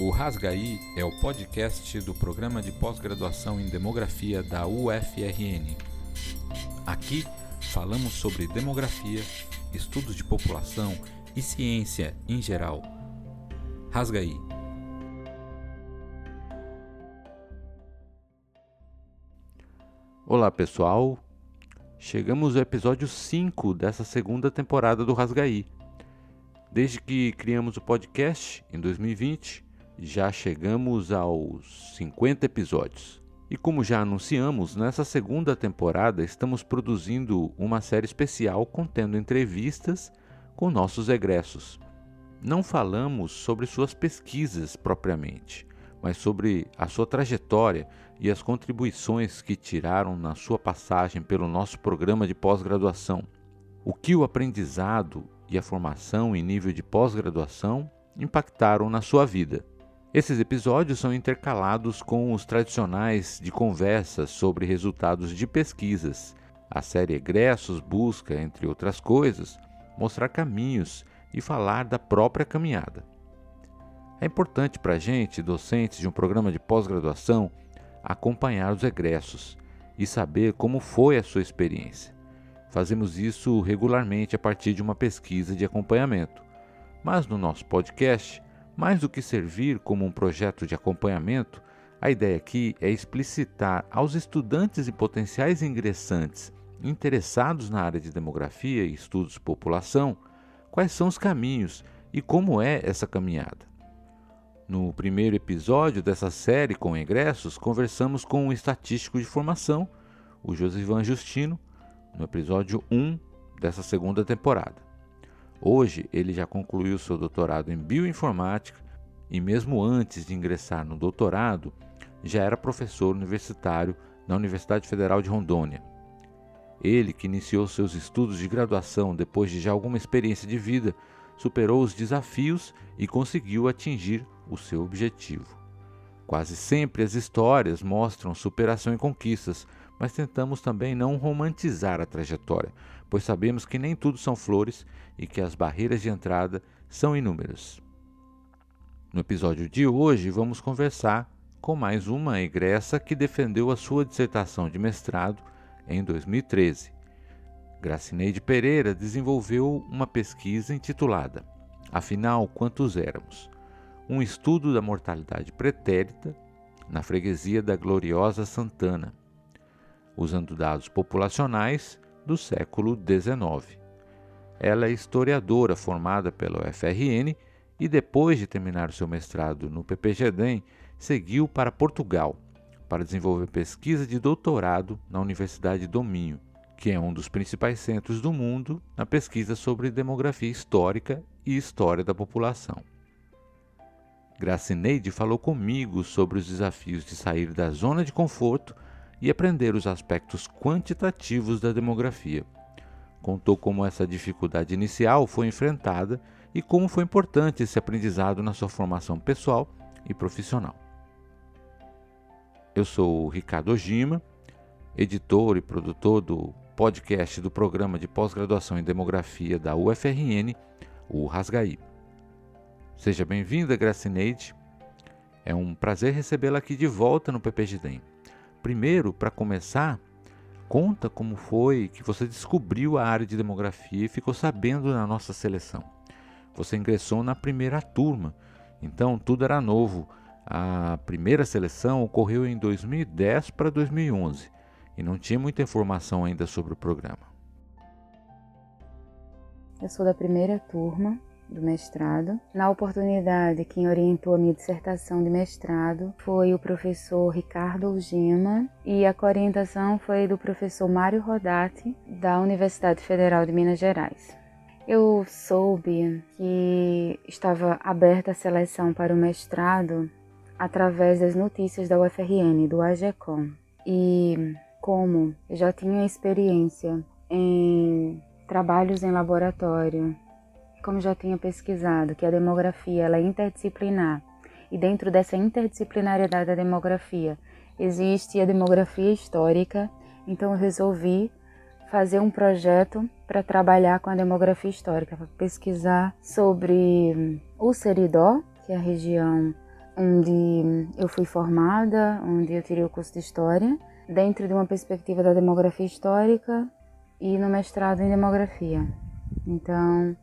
O Rasgaí é o podcast do programa de pós-graduação em demografia da UFRN. Aqui falamos sobre demografia, estudos de população e ciência em geral. Rasgaí. Olá pessoal, chegamos ao episódio 5 dessa segunda temporada do Rasgaí. Desde que criamos o podcast em 2020, já chegamos aos 50 episódios. E como já anunciamos, nessa segunda temporada estamos produzindo uma série especial contendo entrevistas com nossos egressos. Não falamos sobre suas pesquisas propriamente, mas sobre a sua trajetória e as contribuições que tiraram na sua passagem pelo nosso programa de pós-graduação. O que o aprendizado e a formação em nível de pós-graduação impactaram na sua vida. Esses episódios são intercalados com os tradicionais de conversas sobre resultados de pesquisas. A série Egressos busca, entre outras coisas, mostrar caminhos e falar da própria caminhada. É importante para a gente, docentes de um programa de pós-graduação, acompanhar os egressos e saber como foi a sua experiência. Fazemos isso regularmente a partir de uma pesquisa de acompanhamento. Mas no nosso podcast, mais do que servir como um projeto de acompanhamento, a ideia aqui é explicitar aos estudantes e potenciais ingressantes interessados na área de demografia e estudos de população quais são os caminhos e como é essa caminhada. No primeiro episódio dessa série com ingressos, conversamos com um estatístico de formação, o Josivan Justino, no episódio 1 dessa segunda temporada. Hoje ele já concluiu seu doutorado em bioinformática e, mesmo antes de ingressar no doutorado, já era professor universitário na Universidade Federal de Rondônia. Ele, que iniciou seus estudos de graduação depois de já alguma experiência de vida, superou os desafios e conseguiu atingir o seu objetivo. Quase sempre as histórias mostram superação e conquistas, mas tentamos também não romantizar a trajetória, pois sabemos que nem tudo são flores e que as barreiras de entrada são inúmeras. No episódio de hoje, vamos conversar com mais uma egressa que defendeu a sua dissertação de mestrado em 2013. Gracineide Pereira desenvolveu uma pesquisa intitulada Afinal, quantos éramos? Um estudo da mortalidade pretérita na freguesia da Gloriosa Santana, usando dados populacionais do século XIX. Ela é historiadora formada pela UFRN e, depois de terminar seu mestrado no PPGDEM, seguiu para Portugal para desenvolver pesquisa de doutorado na Universidade do Minho, que é um dos principais centros do mundo na pesquisa sobre demografia histórica e história da população. Gracineide falou comigo sobre os desafios de sair da zona de conforto e aprender os aspectos quantitativos da demografia. Contou como essa dificuldade inicial foi enfrentada e como foi importante esse aprendizado na sua formação pessoal e profissional. Eu sou o Ricardo Ojima, editor e produtor do podcast do programa de pós-graduação em demografia da UFRN, o Rasgaí. Seja bem-vinda, Gracineide. É um prazer recebê-la aqui de volta no PPGDEM. Primeiro, para começar, conta como foi que você descobriu a área de demografia e ficou sabendo na nossa seleção. Você ingressou na primeira turma, então tudo era novo. A primeira seleção ocorreu em 2010 para 2011 e não tinha muita informação ainda sobre o programa. Eu sou da primeira turma do mestrado. Na oportunidade, quem orientou a minha dissertação de mestrado foi o professor Ricardo Algema e a orientação foi do professor Mário Rodati, da Universidade Federal de Minas Gerais. Eu soube que estava aberta a seleção para o mestrado através das notícias da UFRN, do AGECOM. E como eu já tinha experiência em trabalhos em laboratório como já tinha pesquisado, que a demografia ela é interdisciplinar e dentro dessa interdisciplinariedade da demografia existe a demografia histórica, então eu resolvi fazer um projeto para trabalhar com a demografia histórica, para pesquisar sobre o Seridó, que é a região onde eu fui formada, onde eu tirei o curso de História, dentro de uma perspectiva da demografia histórica e no mestrado em demografia. Então,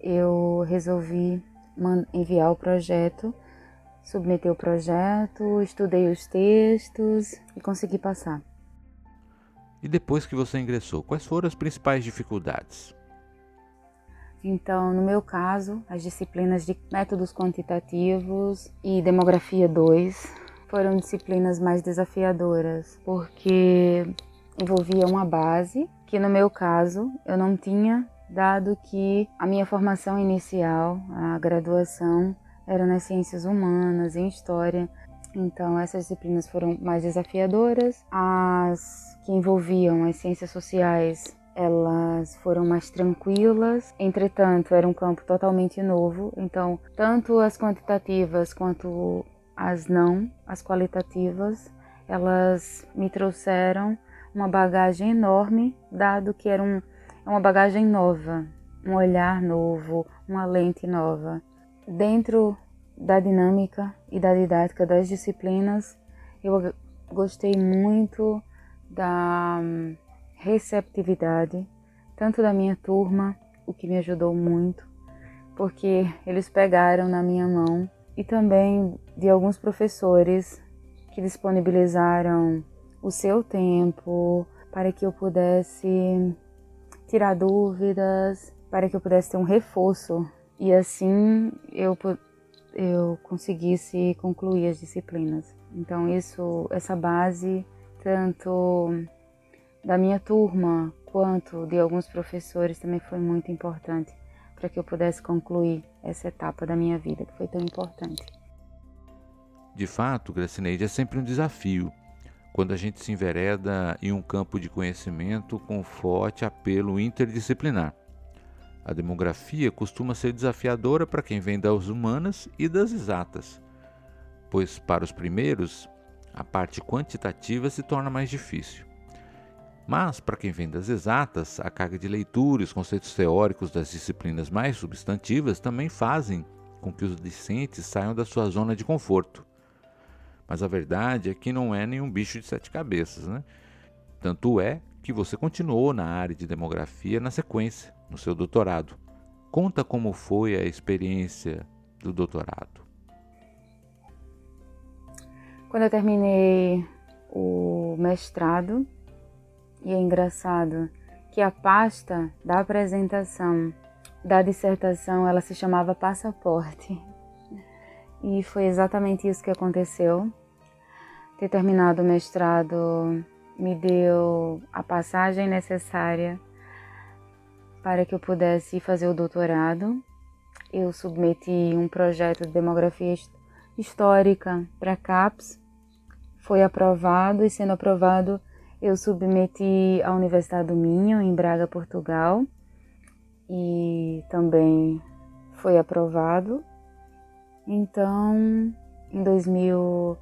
eu resolvi enviar o projeto, submeter o projeto, estudei os textos e consegui passar. E depois que você ingressou, quais foram as principais dificuldades? Então, no meu caso, as disciplinas de métodos quantitativos e demografia 2 foram disciplinas mais desafiadoras, porque envolvia uma base que no meu caso eu não tinha, dado que a minha formação inicial, a graduação, era nas ciências humanas, em história. Então essas disciplinas foram mais desafiadoras. As que envolviam as ciências sociais elas foram mais tranquilas, entretanto, era um campo totalmente novo, então, tanto as quantitativas quanto as não, as qualitativas, elas me trouxeram uma bagagem enorme, dado que era um, uma bagagem nova, um olhar novo, uma lente nova. Dentro da dinâmica e da didática das disciplinas, eu gostei muito da receptividade, tanto da minha turma, o que me ajudou muito, porque eles pegaram na minha mão, e também de alguns professores que disponibilizaram o seu tempo para que eu pudesse tirar dúvidas, para que eu pudesse ter um reforço e assim eu eu conseguisse concluir as disciplinas. Então isso, essa base tanto da minha turma quanto de alguns professores também foi muito importante para que eu pudesse concluir essa etapa da minha vida que foi tão importante. De fato, Gracineide, é sempre um desafio quando a gente se envereda em um campo de conhecimento com forte apelo interdisciplinar. A demografia costuma ser desafiadora para quem vem das humanas e das exatas, pois para os primeiros, a parte quantitativa se torna mais difícil. Mas, para quem vem das exatas, a carga de leitura e os conceitos teóricos das disciplinas mais substantivas também fazem com que os discentes saiam da sua zona de conforto. Mas a verdade é que não é nenhum bicho de sete cabeças, né? Tanto é que você continuou na área de demografia na sequência, no seu doutorado. Conta como foi a experiência do doutorado. Quando eu terminei o mestrado, e é engraçado que a pasta da apresentação da dissertação ela se chamava passaporte. E foi exatamente isso que aconteceu. Ter terminado o mestrado me deu a passagem necessária para que eu pudesse fazer o doutorado. Eu submeti um projeto de demografia histórica para a CAPES. Foi aprovado e sendo aprovado eu submeti à Universidade do Minho, em Braga, Portugal, e também foi aprovado. Então, em 2000,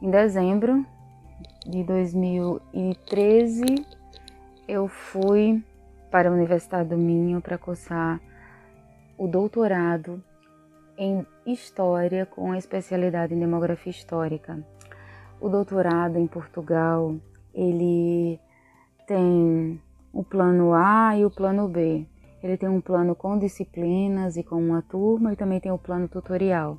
em dezembro de 2013, eu fui para a Universidade do Minho para cursar o doutorado em História com especialidade em Demografia Histórica. O doutorado em Portugal ele tem o plano A e o plano B. Ele tem um plano com disciplinas e com uma turma e também tem o plano tutorial.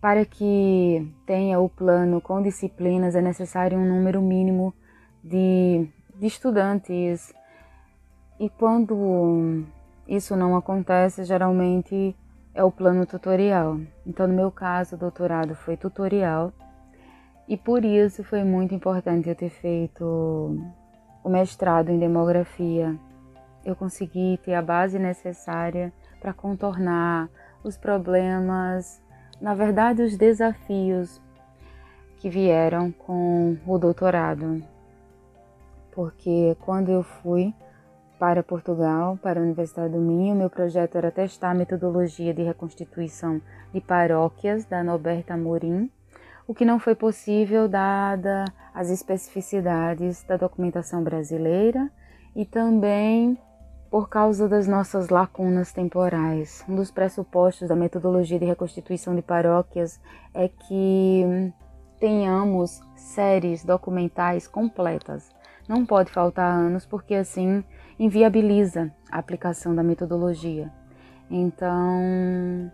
Para que tenha o plano com disciplinas é necessário um número mínimo de, de estudantes. E quando isso não acontece, geralmente é o plano tutorial. Então, no meu caso, o doutorado foi tutorial e por isso foi muito importante eu ter feito o mestrado em demografia. Eu consegui ter a base necessária para contornar os problemas, na verdade, os desafios que vieram com o doutorado. Porque quando eu fui para Portugal, para a Universidade do Minho, meu projeto era testar a metodologia de reconstituição de paróquias da Norberta Amorim o que não foi possível dada as especificidades da documentação brasileira e também por causa das nossas lacunas temporais. Um dos pressupostos da metodologia de reconstituição de paróquias é que tenhamos séries documentais completas. Não pode faltar anos, porque assim inviabiliza a aplicação da metodologia. Então,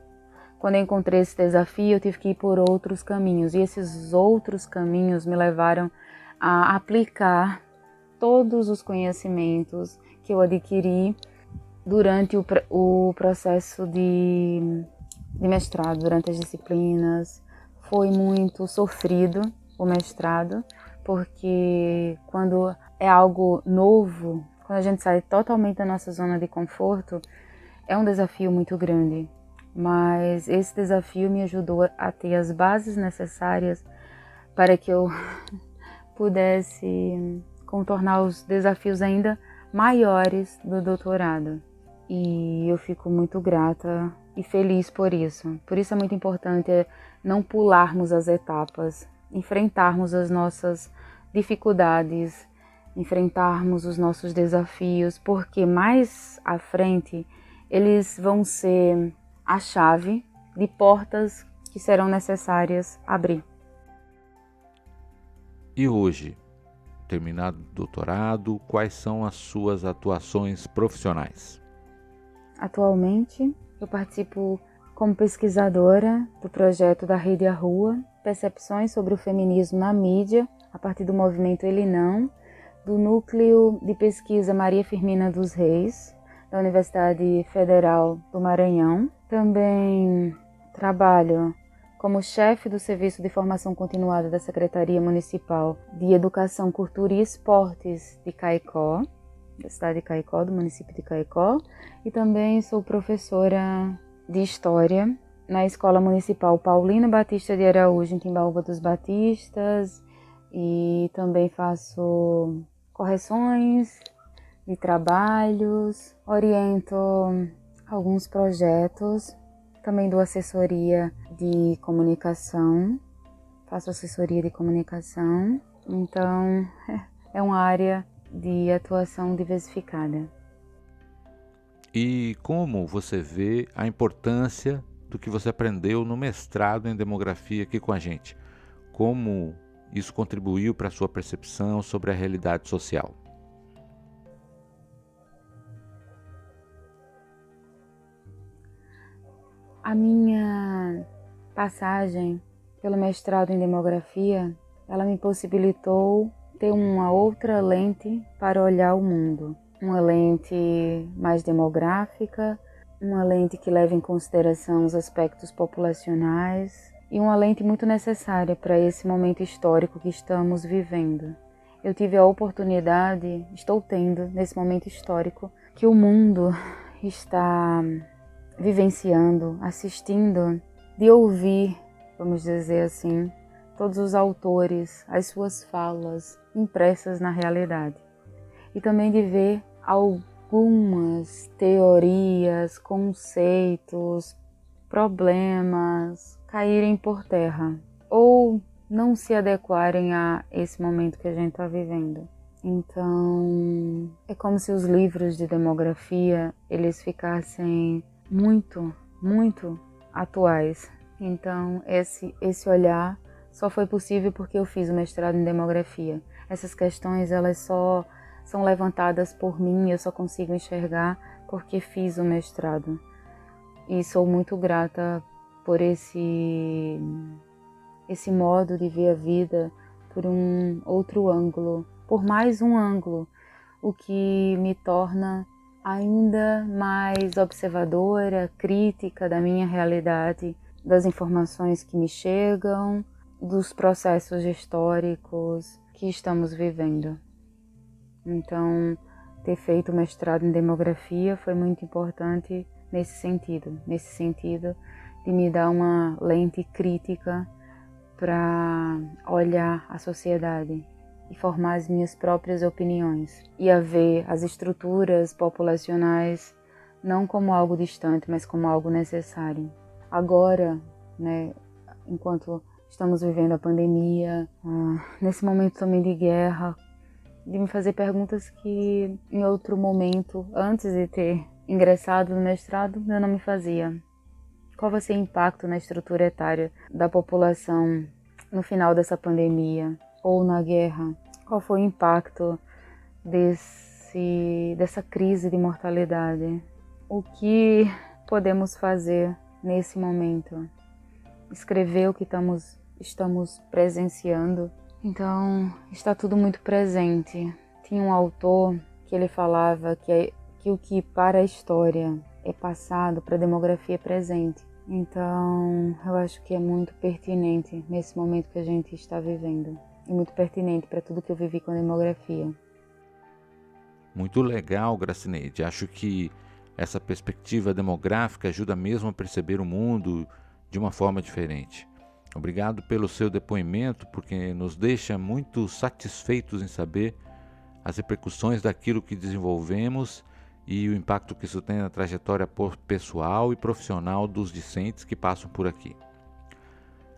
quando eu encontrei esse desafio, eu tive que ir por outros caminhos, e esses outros caminhos me levaram a aplicar todos os conhecimentos que eu adquiri durante o, o processo de, de mestrado, durante as disciplinas. Foi muito sofrido o mestrado, porque quando é algo novo, quando a gente sai totalmente da nossa zona de conforto, é um desafio muito grande. Mas esse desafio me ajudou a ter as bases necessárias para que eu pudesse contornar os desafios ainda maiores do doutorado. E eu fico muito grata e feliz por isso. Por isso é muito importante não pularmos as etapas, enfrentarmos as nossas dificuldades, enfrentarmos os nossos desafios, porque mais à frente eles vão ser a chave de portas que serão necessárias abrir. E hoje, terminado o doutorado, quais são as suas atuações profissionais? Atualmente, eu participo como pesquisadora do projeto da Rede à Rua, Percepções sobre o Feminismo na Mídia, a partir do movimento Ele Não, do Núcleo de Pesquisa Maria Firmina dos Reis, da Universidade Federal do Maranhão. Também trabalho como chefe do Serviço de Formação Continuada da Secretaria Municipal de Educação, Cultura e Esportes de Caicó, da cidade de Caicó, do município de Caicó, e também sou professora de História na Escola Municipal Paulino Batista de Araújo, em Timbaúba dos Batistas, e também faço correções de trabalhos, oriento alguns projetos também dou assessoria de comunicação, faço assessoria de comunicação, então é uma área de atuação diversificada. E como você vê a importância do que você aprendeu no mestrado em demografia aqui com a gente? Como isso contribuiu para a sua percepção sobre a realidade social? Minha passagem pelo mestrado em demografia, ela me possibilitou ter uma outra lente para olhar o mundo, uma lente mais demográfica, uma lente que leva em consideração os aspectos populacionais e uma lente muito necessária para esse momento histórico que estamos vivendo. Eu tive a oportunidade, estou tendo nesse momento histórico, que o mundo está vivenciando, assistindo, de ouvir, vamos dizer assim, todos os autores, as suas falas impressas na realidade. E também de ver algumas teorias, conceitos, problemas caírem por terra ou não se adequarem a esse momento que a gente está vivendo. Então, é como se os livros de demografia eles ficassem muito, muito atuais. Então, esse, esse olhar só foi possível porque eu fiz o mestrado em demografia. Essas questões, elas só são levantadas por mim, eu só consigo enxergar porque fiz o mestrado. E sou muito grata por esse esse modo de ver a vida por um outro ângulo, por mais um ângulo, o que me torna ainda mais observadora, crítica da minha realidade, das informações que me chegam, dos processos históricos que estamos vivendo. Então, ter feito mestrado em demografia foi muito importante nesse sentido, nesse sentido de me dar uma lente crítica para olhar a sociedade e formar as minhas próprias opiniões e a ver as estruturas populacionais não como algo distante, mas como algo necessário. Agora, né, enquanto estamos vivendo a pandemia, ah, nesse momento também de guerra, de me fazer perguntas que em outro momento, antes de ter ingressado no mestrado, eu não me fazia. Qual vai ser o impacto na estrutura etária da população no final dessa pandemia ou na guerra? Qual foi o impacto desse, dessa crise de mortalidade? O que podemos fazer nesse momento? Escrever o que estamos, estamos presenciando. Então, está tudo muito presente. Tinha um autor que ele falava que, é, que o que para a história é passado, para a demografia é presente. Então, eu acho que é muito pertinente nesse momento que a gente está vivendo. E muito pertinente para tudo que eu vivi com a demografia. Muito legal, Gracineide. Acho que essa perspectiva demográfica ajuda mesmo a perceber o mundo de uma forma diferente. Obrigado pelo seu depoimento, porque nos deixa muito satisfeitos em saber as repercussões daquilo que desenvolvemos e o impacto que isso tem na trajetória pessoal e profissional dos discentes que passam por aqui.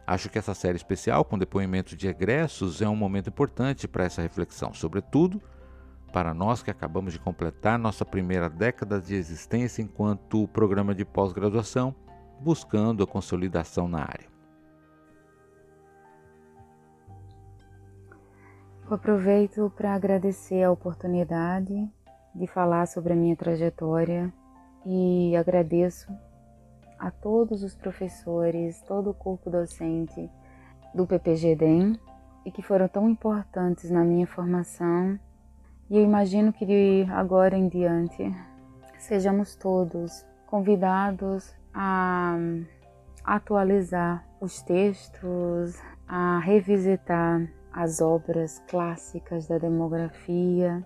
Acho que essa série especial com depoimentos de egressos é um momento importante para essa reflexão, sobretudo para nós que acabamos de completar nossa primeira década de existência enquanto programa de pós-graduação, buscando a consolidação na área. Eu aproveito para agradecer a oportunidade de falar sobre a minha trajetória e agradeço a todos os professores, todo o corpo docente do PPGDEM e que foram tão importantes na minha formação. E eu imagino que de agora em diante sejamos todos convidados a atualizar os textos, a revisitar as obras clássicas da demografia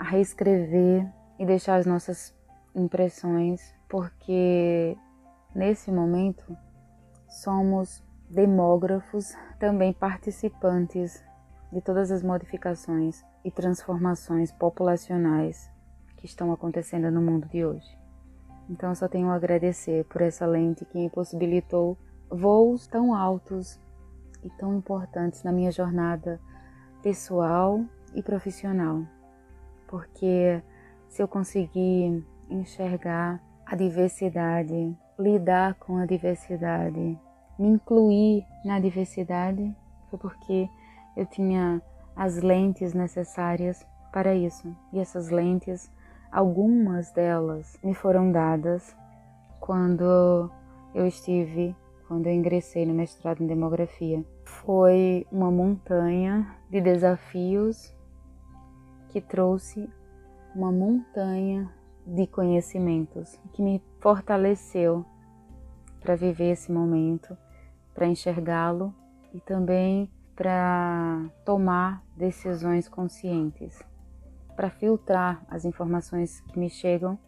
a reescrever e deixar as nossas impressões, porque nesse momento somos demógrafos, também participantes de todas as modificações e transformações populacionais que estão acontecendo no mundo de hoje. Então, só tenho a agradecer por essa lente que me possibilitou voos tão altos e tão importantes na minha jornada pessoal e profissional porque se eu conseguir enxergar a diversidade, lidar com a diversidade, me incluir na diversidade, foi porque eu tinha as lentes necessárias para isso. E essas lentes, algumas delas me foram dadas quando eu estive, quando eu ingressei no mestrado em demografia. Foi uma montanha de desafios que trouxe uma montanha de conhecimentos que me fortaleceu para viver esse momento, para enxergá-lo e também para tomar decisões conscientes, para filtrar as informações que me chegam,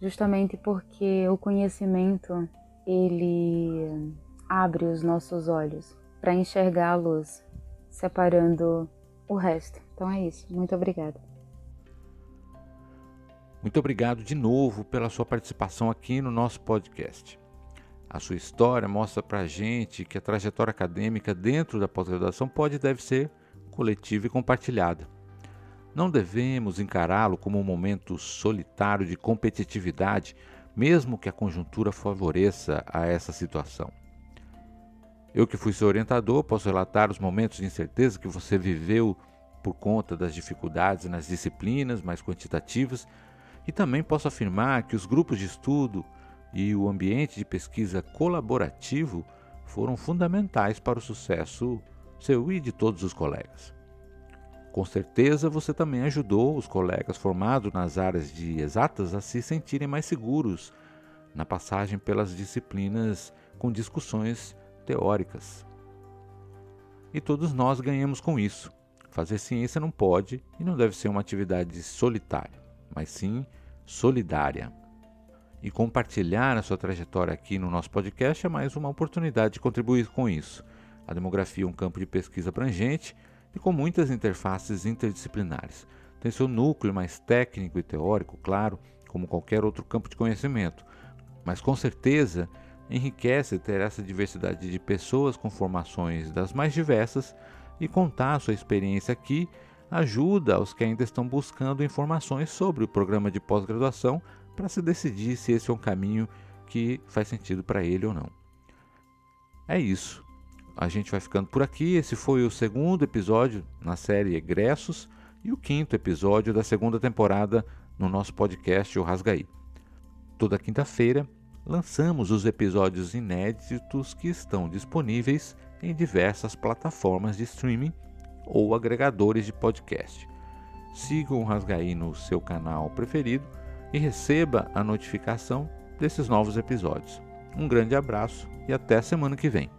justamente porque o conhecimento ele abre os nossos olhos para enxergá-los, separando o resto. Então é isso. Muito obrigada. Muito obrigado de novo pela sua participação aqui no nosso podcast. A sua história mostra para a gente que a trajetória acadêmica dentro da pós-graduação pode e deve ser coletiva e compartilhada. Não devemos encará-lo como um momento solitário de competitividade, mesmo que a conjuntura favoreça a essa situação. Eu que fui seu orientador, posso relatar os momentos de incerteza que você viveu por conta das dificuldades nas disciplinas mais quantitativas e também posso afirmar que os grupos de estudo e o ambiente de pesquisa colaborativo foram fundamentais para o sucesso seu e de todos os colegas. Com certeza você também ajudou os colegas formados nas áreas de exatas a se sentirem mais seguros na passagem pelas disciplinas com discussões teóricas. E todos nós ganhamos com isso. Fazer ciência não pode e não deve ser uma atividade solitária, mas sim solidária. E compartilhar a sua trajetória aqui no nosso podcast é mais uma oportunidade de contribuir com isso. A demografia é um campo de pesquisa abrangente e com muitas interfaces interdisciplinares. Tem seu núcleo mais técnico e teórico, claro, como qualquer outro campo de conhecimento, mas com certeza enriquece ter essa diversidade de pessoas com formações das mais diversas e contar a sua experiência aqui ajuda aos que ainda estão buscando informações sobre o programa de pós-graduação para se decidir se esse é um caminho que faz sentido para ele ou não. É isso. A gente vai ficando por aqui. Esse foi o segundo episódio na série Egressos e o quinto episódio da segunda temporada no nosso podcast O Rasgaí. Toda quinta-feira lançamos os episódios inéditos que estão disponíveis em diversas plataformas de streaming ou agregadores de podcast. Siga o Rasgaí no seu canal preferido e receba a notificação desses novos episódios. Um grande abraço e até semana que vem.